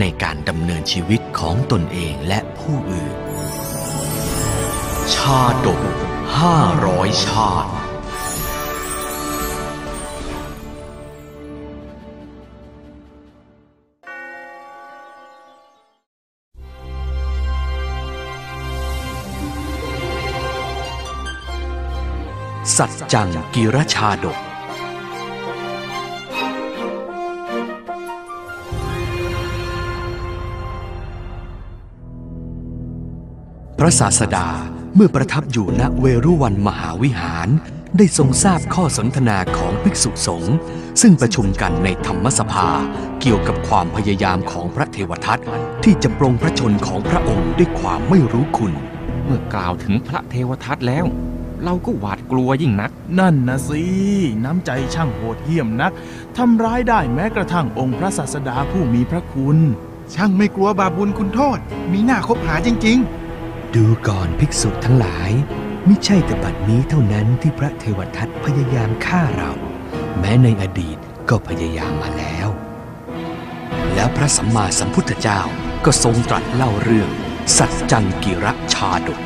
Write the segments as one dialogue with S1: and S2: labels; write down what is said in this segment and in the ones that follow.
S1: ในการดำเนินชีวิตของตนเองและผู้อื่น ชาดกห้าร้อยชาติ สัจจังกิรชาดก พระศาสดาเมื่อประทับอยู่ณเวรุวันมหาวิหาร ได้ทรงทราบข้อสนทนาของภิกษุสงฆ์ซึ่งประชุมกันในธรรมสภาเกี่ยวกับความพยายามของพระเทวทัตที่จะปรงพระชนของพระองค์ด้วยความไม่รู้คุณ
S2: เมื่อกล่าวถึงพระเทวทัตแล้ว เราก็หวาดกลัวยิ่งนัก
S3: นั่นนะสิ น้ำใจช่างโหดเหี้ยมนักทำร้ายได้แม้กระทั่งองค์พระศาสดาผู้มีพระคุณ
S4: ช่างไม่กลัวบาปบุญคุณโทษ มีหน้าคบหาจริง
S1: ดูก่อนภิกษุทั้งหลายม่ใช่แต่บัดนี้เท่านั้นที่พระเทวทัตพยายามฆ่าเรา แม้ในอดีตก็พยายามมาแล้ว แล้วพระสัมมาสัมพุทธเจ้าก็ทรงตรัสเล่าเรื่อง สัจจังกิระชาดก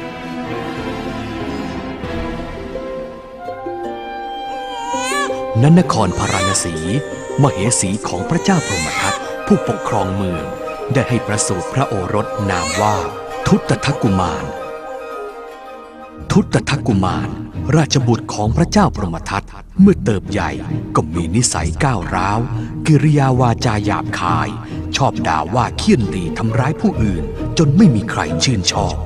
S1: นันนครพาราณสี มเหสีของพระเจ้าพรหมทัตผู้ปกครองเมือง ได้ให้ประสูติพระโอรสนามว่า ทุตทกุมาร ทุตทกุมาร ราชบุตรของพระเจ้าพรหมทัตเมื่อเติบใหญ่ก็มีนิสัยก้าวร้าว กิริยาวาจาหยาบคาย ชอบด่าว่าเคี่ยนตีทำร้ายผู้อื่น จนไม่มีใครชื่นชอบ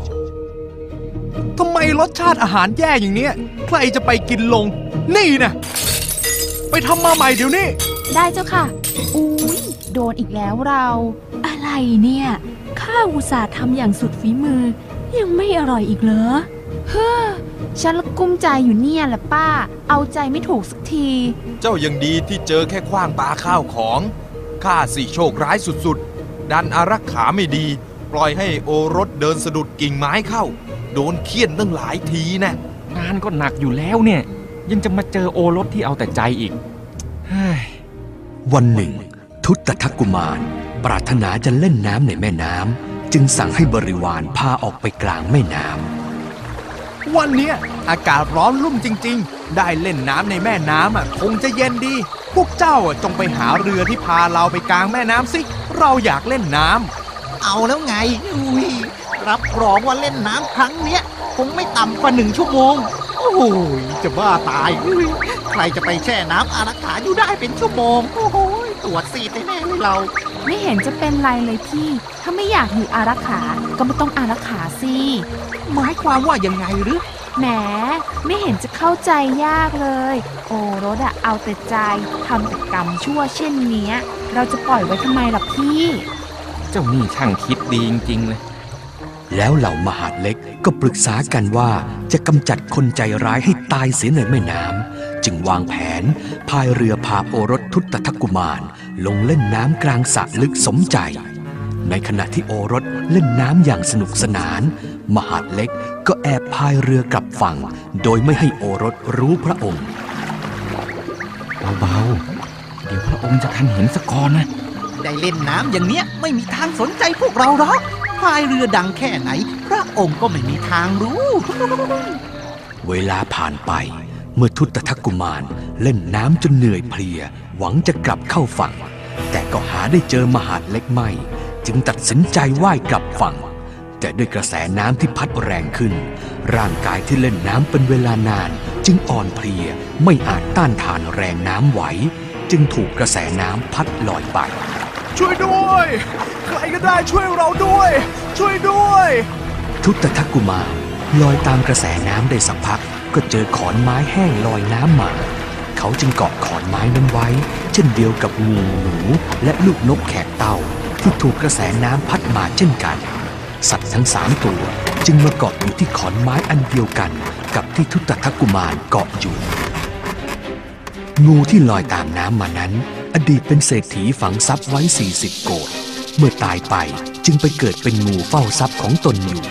S5: ทำไมรสชาติอาหารแย่อย่างเนี้ย ใครจะไปกินลง นี่นะไปทำมาใหม่เดี๋ยวนี้
S6: ได้เจ้าค่ะ อุ้ยโดนอีกแล้วเรา อะไรเนี่ย ข้าอุตส่าห์ทำอย่างสุดฝีมือ ยังไม่อร่อยอีกเหรอ เฮ้อฉันละกุ้มใจอยู่เนี่ยแหละป้า เอาใจไม่ถูกสักที
S7: เจ้ายังดีที่เจอแค่ขว้างปลาข้าวของ ข้าสิโชคร้ายสุดๆ ดันอารักขาไม่ดี ปล่อยให้โอรสเดินสะดุดกิ่งไม้เข้า โดนเคี่ยนตั้งหลายทีนะ
S2: งานก็หนักอยู่แล้วเนี่ย ยังจะมาเจอโอรสที่เอาแต่ใจอีกเฮ้ย
S1: วันหนึ่ง ทุตทกุมาร ปรารถนาจะเล่นน้ำในแม่น้ำจึงสั่งให้บริวารพาออกไปกลางแม่น้ำ
S5: วันเนี้ยอากาศร้อนรุ่มจริง ๆ ได้เล่นน้ำในแม่น้ำอะคงจะเย็นดี พวกเจ้าอะจงไปหาเรือที่พาเราไปกลางแม่น้ำสิ เราอยากเล่นน้ำ
S8: ๆเอาแล้วไงอุ้ยรับรองว่าเล่นน้ำครั้งเนี้ยคงไม่ต่ำกว่าหนึ่งชั่วโมง โอ้ยจะบ้าตายอุ้ยใครจะไปแช่น้ำอารักขาอยู่ได้เป็นชั่วโมง โอ้โห ตรวจซีดแน่ๆเลยเรา
S6: ไม่เห็นจะเป็นไรเลยพี่ ถ้าไม่อยากอยู่อารักขา ก็ไม่ต้องอารักขาสิ
S8: หมายความว่ายังไงหรือ
S6: แหมไม่เห็นจะเข้าใจยากเลย โอ้รถอะเอาแต่ใจทำแต่กรรมชั่วเช่นเนี้ย เราจะปล่อยไว้ทำไมล่ะพี่
S2: เจ้านี่ช่างคิดดีจริงๆเลย
S1: แล้วเหล่ามหาดเล็กก็ปรึกษากันว่าจะกำจัดคนใจร้ายให้ตายเสียในแม่น้ำ จึงวางแผนพายเรือพาโอรสทุตทกุมาร ลงเล่นน้ำกลางสระลึกสมใจ ในขณะที่โอรสเล่นน้ำอย่างสนุกสนาน มหาดเล็กก็แอบพายเรือกลับฝั่ง โดยไม่ให้โอรสรู้พระองค์
S2: เบาๆเดี๋ยวพระองค์จะทันเห็นสกอนนะ
S8: ได้เล่นน้ำอย่างเนี้ยไม่มีทางสนใจพวกเราหรอกพายเรือดังแค่ไหน พระองค์ก็ไม่มีทางรู้
S1: เวลาผ่านไป เมื่อทุตทกุมารเล่นน้ำจนเหนื่อยเพลีย หวังจะกลับเข้าฝั่ง แต่ก็หาได้เจอมหาดเล็กไม่ จึงตัดสินใจว่ายกลับฝั่ง แต่ด้วยกระแสน้ำที่พัดแรงขึ้น ร่างกายที่เล่นน้ำเป็นเวลานาน จึงอ่อนเพลียไม่อาจต้านทานแรงน้ำไหว จึงถูกกระแสน้ำพัดลอยไป
S5: ช่วยด้วย ใครก็ได้ช่วยเราด้วย ช่วยด้วย
S1: ทุตทกุมารลอยตามกระแสน้ำได้สักพัก ก็เจอขอนไม้แห้งลอยน้ำมา เขาจึงเกาะขอนไม้นั้นไว้ เช่นเดียวกับงูหนูและลูกนกแขกเต่าที่ถูกกระแสน้ำพัดมาเช่นกัน สัตว์ทั้งสามตัวจึงมาเกาะอยู่ที่ขอนไม้อันเดียวกัน กับที่ทุตทักกุมารเกาะอยู่ งูที่ลอยตามน้ำมานั้น อดีตเป็นเศรษฐีฝังทรัพย์ไว้ 40 โกดเมื่อตายไปจึงไปเกิดเป็นงูเฝ้าทรัพย์ของตนอยู่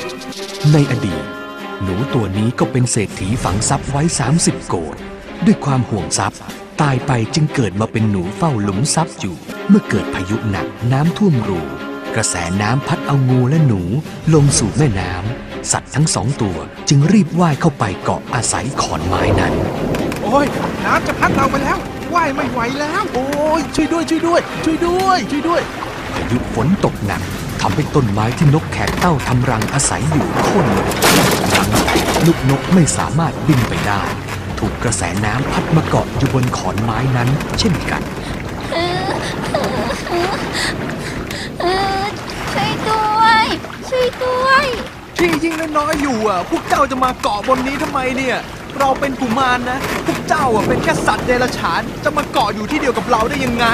S1: ในอดีต หนูตัวนี้ก็เป็นเศรษฐีฝังทรัพย์ไว้ 30 โกดด้วยความห่วงทรัพย์ ตายไปจึงเกิดมาเป็นหนูเฝ้าหลุมทรัพย์อยู่ เมื่อเกิดพายุหนักน้ำท่วมรูกระแสน้ำพัดเอางูและหนูลงสู่แม่น้ำสัตว์ทั้งสองตัวจึงรีบว่ายเข้าไปเกาะอาศัยขอนไม้นั้น
S4: โอ้ยน้ำจะพัดเราไปแล้วว่ายไม่ไหวแล้ว
S3: โอ้ยช่วยด้วยช่วยด้วย ช่วยด้วย ช่วยด้วย
S1: พายุฝนตกหนัก ทำให้ต้นไม้ที่นกแขกเต้าทำรังอาศัยอยู่โค่นลงรังแตกลูกนกไม่สามารถบินไปได้ ถูกกระแสน้ำพัดมาเกาะอยู่บนขอนไม้นั้นเช่นกัน
S9: เออช่วยด้วย ช่วยด้วย
S5: ที่ยิ่งน้อยๆอยู่อะ พวกเจ้าจะมาเกาะบนนี้ทำไมเนี่ย เราเป็นกุมารนะ พวกเจ้าอะเป็นแค่สัตว์เดรัจฉาน จะมาเกาะอยู่ที่เดียวกับเราได้ยังไง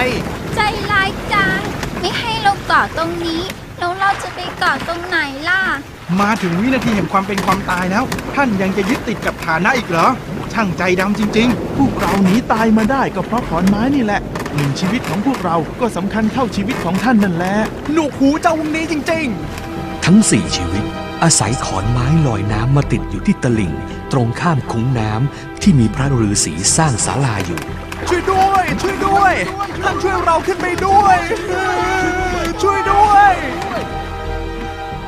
S9: ใจร้ายจัง ไม่ให้เราเกาะตรงนี้ แล้วเราจะไปเกาะตรงไหนล่ะ
S4: มาถึงวินาทีแห่งความเป็นความตายแล้ว ท่านยังจะยึดติดกับฐานะอีกเหรอ ช่างใจดำจริง
S3: พวกเราหนีตายมาได้ก็เพราะขอนไม้นี่แหละหนึ่งชีวิตของพวกเราก็สำคัญเท่าชีวิตของท่านนั่นแหละ
S5: หนวกหูเจ้าวงนี้จริง
S1: ทั้งสี่ชีวิต อาศัยขอนไม้ลอยน้ำมาติดอยู่ที่ตลิ่ง ตรงข้ามคุ้งน้ำที่มีพระฤาษีสร้างศาลาอยู่
S5: ๆช่วยด้วย ช่วยด้วยท่านช่วยเราขึ้นไปด้วย ช่วยด้วย
S1: พ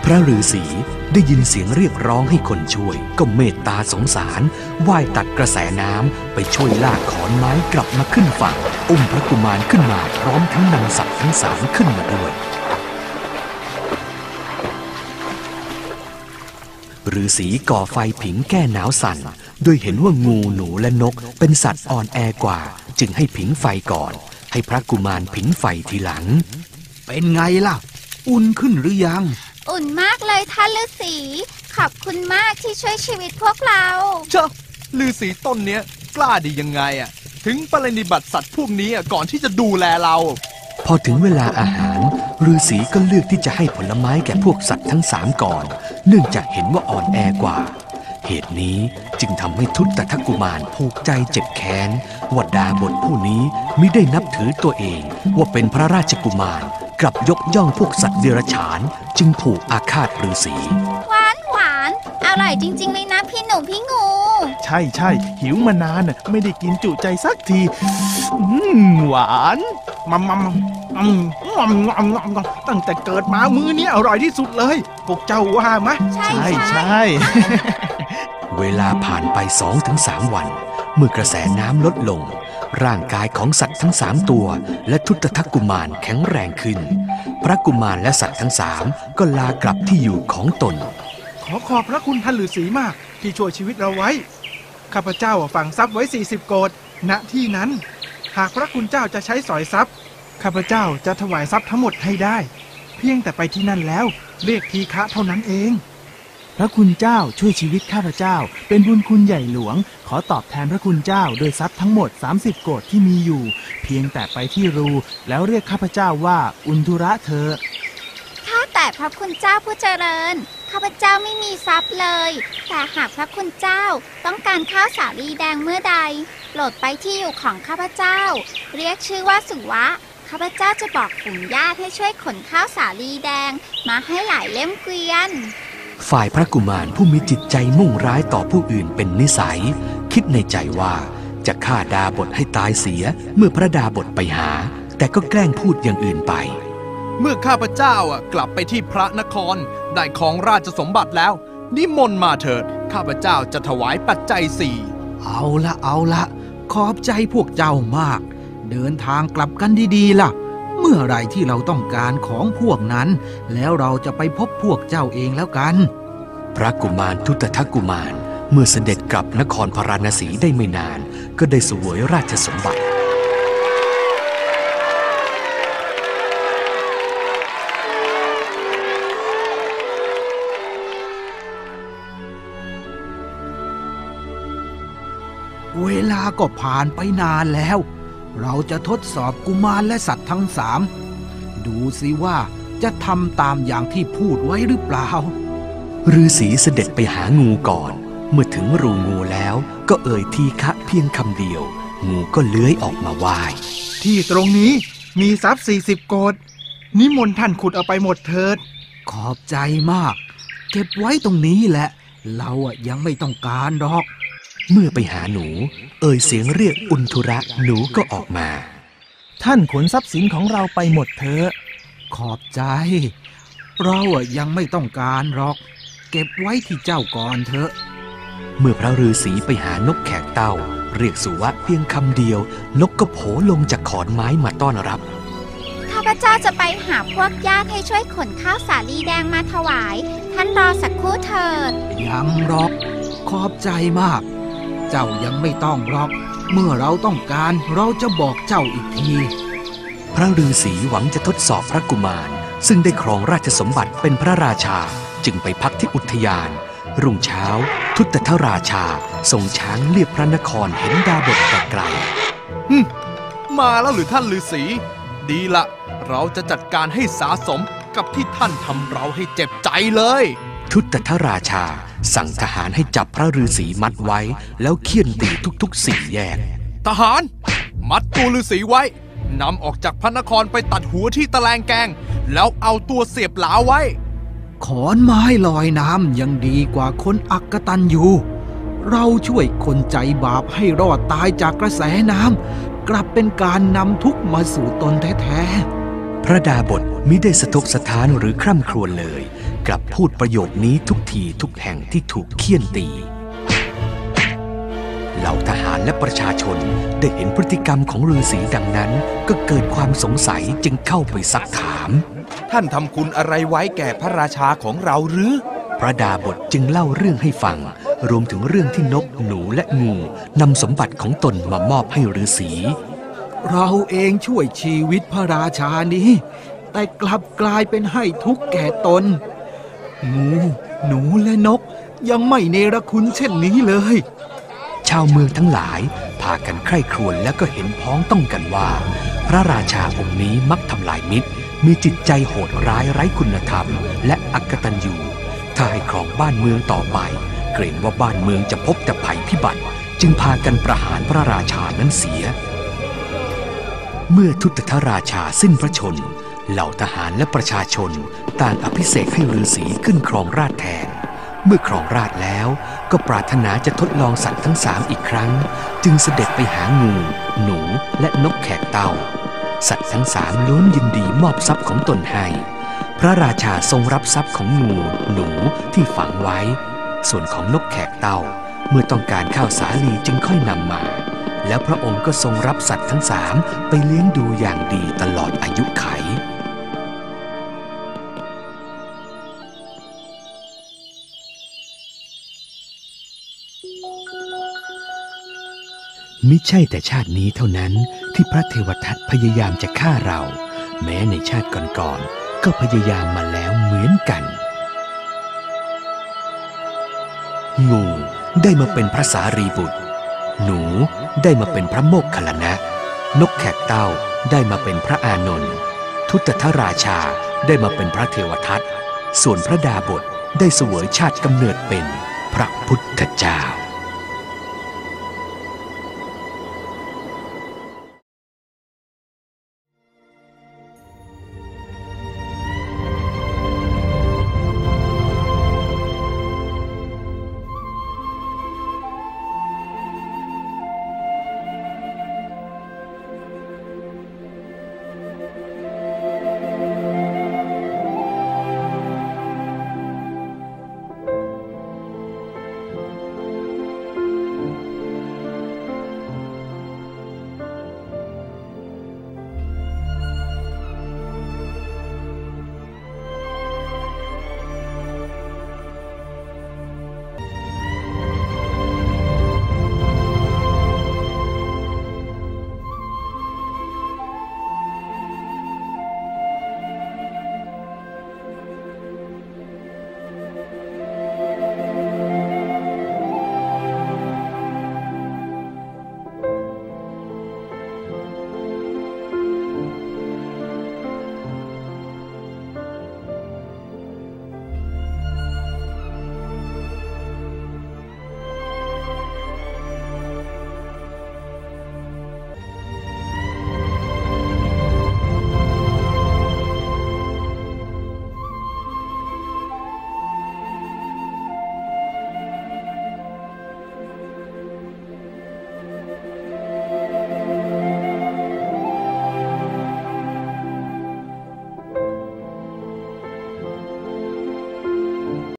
S1: ระฤาษีได้ยินเสียงเรียกร้องให้คนช่วย ก็เมตตาสงสารว่ายตัดกระแสน้ำไปช่วยลากขอนไม้กลับมาขึ้นฝั่ง อุ้มพระกุมารขึ้นมาพร้อมทั้งนางสัตว์ทั้งสามขึ้นมาด้วยฤาษีก่อไฟผิงแก้หนาวสั่นโดยเห็นว่างูหนูและนกเป็นสัตว์อ่อนแอกว่า จึงให้ผิงไฟก่อน ให้พระกุมารผิงไฟทีหลัง
S10: เป็นไงล่ะ อุ่นขึ้นหรือยัง
S9: อุ่นมากเลยท่านฤาษีขอบคุณมากที่ช่วยชีวิตพวกเรา
S5: เจ้าลือสีต้นเนี้ยกล้าดียังไงอะ ถึงปรนิบัติสัตว์พวกนี้อะก่อนที่จะดูแลเรา
S1: พอถึงเวลาอาหารฤาษีก็เลือกที่จะให้ผลไม้แก่พวกสัตว์ทั้งสามก่อน เนื่องจากเห็นว่าอ่อนแอกว่า เหตุนี้จึงทำให้ทุตตะกุมารผูกใจเจ็บแค้นว่าดาบทผู้นี้มิได้นับถือตัวเองว่าเป็นพระราชกุมาร กลับยกย่องพวกสัตว์เดรัจฉาน จึงผูกอาฆาตฤาษี
S9: หวานหวานอร่อยจริง ๆ เลยนะพี่หนูพี่งู
S3: ใช่ใช่หิวมานานน่ะไม่ได้กินจุใจสักทีอืมหวาน
S4: มัมมัมมัมอืมมัมมัมมัมมัมตั้งแต่เกิดมามือนี้อร่อยที่สุดเลย พวกเจ้าว่าไหม
S9: ใช่
S3: ใช่
S9: ใช่
S3: ใช่
S1: เวลาผ่านไปสองถึงสามวัน เมื่อกระแสน้ำลดลง ร่างกายของสัตว์ทั้งสามตัว และทุตทักกุมารแข็งแรงขึ้น พระกุมารและสัตว์ทั้งสามก็ลากลับที่อยู่ของตน
S4: ขอขอบพระคุณท่านฤาษีมากที่ช่วยชีวิตเราไว้ ข้าพเจ้าฝังทรัพย์ไว้ 40 โกดณที่นั้น หากพระคุณเจ้าจะใช้สอยทรัพย์ ข้าพเจ้าจะถวายทรัพย์ทั้งหมดให้ได้ เพียงแต่ไปที่นั่นแล้วเรียกทีฆะเท่านั้นเอง
S3: พระคุณเจ้าช่วยชีวิตข้าพเจ้า เป็นบุญคุณใหญ่หลวง ขอตอบแทนพระคุณเจ้าโดยทรัพย์ทั้งหมด 30 โกดที่มีอยู่ เพียงแต่ไปที่รู แล้วเรียกข้าพเจ้าว่าอุนทุระเธอ
S9: ข้าแต่พระคุณเจ้าผู้เจริญ ข้าพเจ้าไม่มีทรัพย์เลย แต่หากพระคุณเจ้าต้องการข้าวสาลีแดงเมื่อใดโปรดไปที่อยู่ของข้าพเจ้า เรียกชื่อว่าสุวะข้าพเจ้าจะบอกฝูงญาติให้ช่วยขนข้าวสาลีแดง มาให้หลายเล่มเกวียน
S1: ฝ่ายพระกุมารผู้มีจิตใจมุ่งร้ายต่อผู้อื่นเป็นนิสัย คิดในใจว่าจะฆ่าดาบทให้ตายเสียเมื่อพระดาบทไปหา แต่ก็แกล้งพูดอย่างอื่นไป
S5: เมื่อข้าพเจ้าอะกลับไปที่พระนครได้ของราชสมบัติแล้ว นิมนต์มาเถิด ข้าพเจ้าจะถวายปัจจัยสี่
S10: เอาละเอาละขอบใจพวกเจ้ามาก เดินทางกลับกันดีๆล่ะเมื่อไหรที่เราต้องการของพวกนั้น แล้วเราจะไปพบพวกเจ้าเองแล้วกัน
S1: พระกุมารทุตทักกุมาร เมื่อเสด็จกลับนครพาราณสีได้ไม่นาน ก็ได้เสวยราชสมบัติ
S10: เวลาก็ผ่านไปนานแล้ว เราจะทดสอบกุมารและสัตว์ทั้งสาม ดูสิว่าจะทำตามอย่างที่พูดไว้หรือเปล่า
S1: ฤาษีเสด็จไปหางูก่อน เมื่อถึงรูงูแล้วก็เอ่ยทีคะเพียงคำเดียว งูก็เลื้อยออกมาว่าย
S4: ที่ตรงนี้มีทรัพย์40โกดนิมนต์ท่านขุดเอาไปหมดเถิด
S10: ขอบใจมาก เก็บไว้ตรงนี้แหละ เราอะยังไม่ต้องการหรอก
S1: เมื่อไปหาหนู เอ่ยเสียงเรียกอุนทุระหนูก็ออกมา
S3: ท่านขนทรัพย์สินของเราไปหมดเถอะ
S10: ขอบใจ เราอะยังไม่ต้องการหรอก เก็บไว้ที่เจ้าก่อนเถอะ
S1: เมื่อพระฤาษีไปหานกแขกเต้า เรียกสุวะเพียงคำเดียว นกก็โผลงจากขอนไม้มาต้อนรับ
S11: ข้าพเจ้าจะไปหาพวกญาติให้ช่วยขนข้าวสาลีแดงมาถวาย ท่านรอสักครู่เถิด
S10: ยังหรอก ขอบใจมาก เจ้ายังไม่ต้องหรอก เมื่อเราต้องการเราจะบอกเจ้าอีกที
S1: พระฤาษีหวังจะทดสอบพระกุมาร ซึ่งได้ครองราชสมบัติเป็นพระราชาจึงไปพักที่อุทยาน รุ่งเช้า ทุตทราชาทรงช้างเลียบพระนครเห็นดาบทแต่ไกล
S5: มาแล้วหรือท่านฤาษีดีละ เราจะจัดการให้สาสมกับที่ท่านทำเราให้เจ็บใจเลย
S1: ทุตทราชา สั่งทหารให้จับพระฤาษีมัดไว้ แล้วเคี่ยนตีทุกๆสี่แยก
S5: ทหาร มัดตัวฤาษีไว้นำออกจากพระนครไปตัดหัวที่ตะแลงแกง แล้วเอาตัวเสียบหลาไว้
S10: ขอนไม้ลอยน้ำยังดีกว่าคนอักกตันอยู่เราช่วยคนใจบาปให้รอดตายจากกระแสน้ำกลับเป็นการนำทุกข์มาสู่ตนแท้
S1: พระดาบทมิได้สะทกสถานหรือคร่ำครวญเลย กลับพูดประโยคนี้ทุกทีทุกแห่งที่ถูกเคี่ยนตี เหล่าทหารและประชาชนได้เห็นพฤติกรรมของฤาษีดังนั้น ก็เกิดความสงสัยจึงเข้าไปซักถาม
S7: ท่านทำคุณอะไรไว้แก่พระราชาของเราหรือ
S1: พระดาบทจึงเล่าเรื่องให้ฟัง รวมถึงเรื่องที่นกหนูและงูนำสมบัติของตนมามอบให้ฤาษี
S10: ๆ เราเองช่วยชีวิตพระราชานี้ แต่กลับกลายเป็นให้ทุกข์แก่ตน งูหนูและนกยังไม่เนรคุณเช่นนี้เลย
S1: ชาวเมืองทั้งหลายพากันใคร่ครวญแล้วก็เห็นพ้องต้องกันว่า พระราชาองค์นี้มักทำลายมิตร มีจิตใจโหดร้ายไร้คุณธรรม และอักตันยูถ้าให้ครองบ้านเมืองต่อไป เกรงว่าบ้านเมืองจะพบแต่ภัยพิบัติ จึงพากันประหารพระราชานั้นเสีย เมื่อทุตทราชาสิ้นพระชน เหล่าทหารและประชาชนต่างอภิเษกให้ฤาษีขึ้นครองราชแทน เมื่อครองราชแล้วก็ปรารถนาจะทดลองสัตว์ทั้งสามอีกครั้ง จึงเสด็จไปหางู หนูและนกแขกเต่าสัตว์ทั้งสามล้วนยินดีมอบทรัพย์ของตนให้ พระราชาทรงรับทรัพย์ของงูหนูที่ฝังไว้ ส่วนของนกแขกเต่าเมื่อต้องการข้าวสาลีจึงค่อยนำมา แล้วพระองค์ก็ทรงรับสัตว์ทั้งสามไปเลี้ยงดูอย่างดีตลอดอายุไข มิใช่แต่ชาตินี้เท่านั้นที่พระเทวทัตพยายามจะฆ่าเรา แม้ในชาติก่อนๆก็พยายามมาแล้วเหมือนกันงูได้มาเป็นพระสารีบุตร หนูได้มาเป็นพระโมกขลนะ นกแขกเต้าได้มาเป็นพระอานนท์ทุตทราชาได้มาเป็นพระเทวทัตส่วนพระดาบทได้เสวยชาติกำเนิดเป็นพระพุทธเจ้า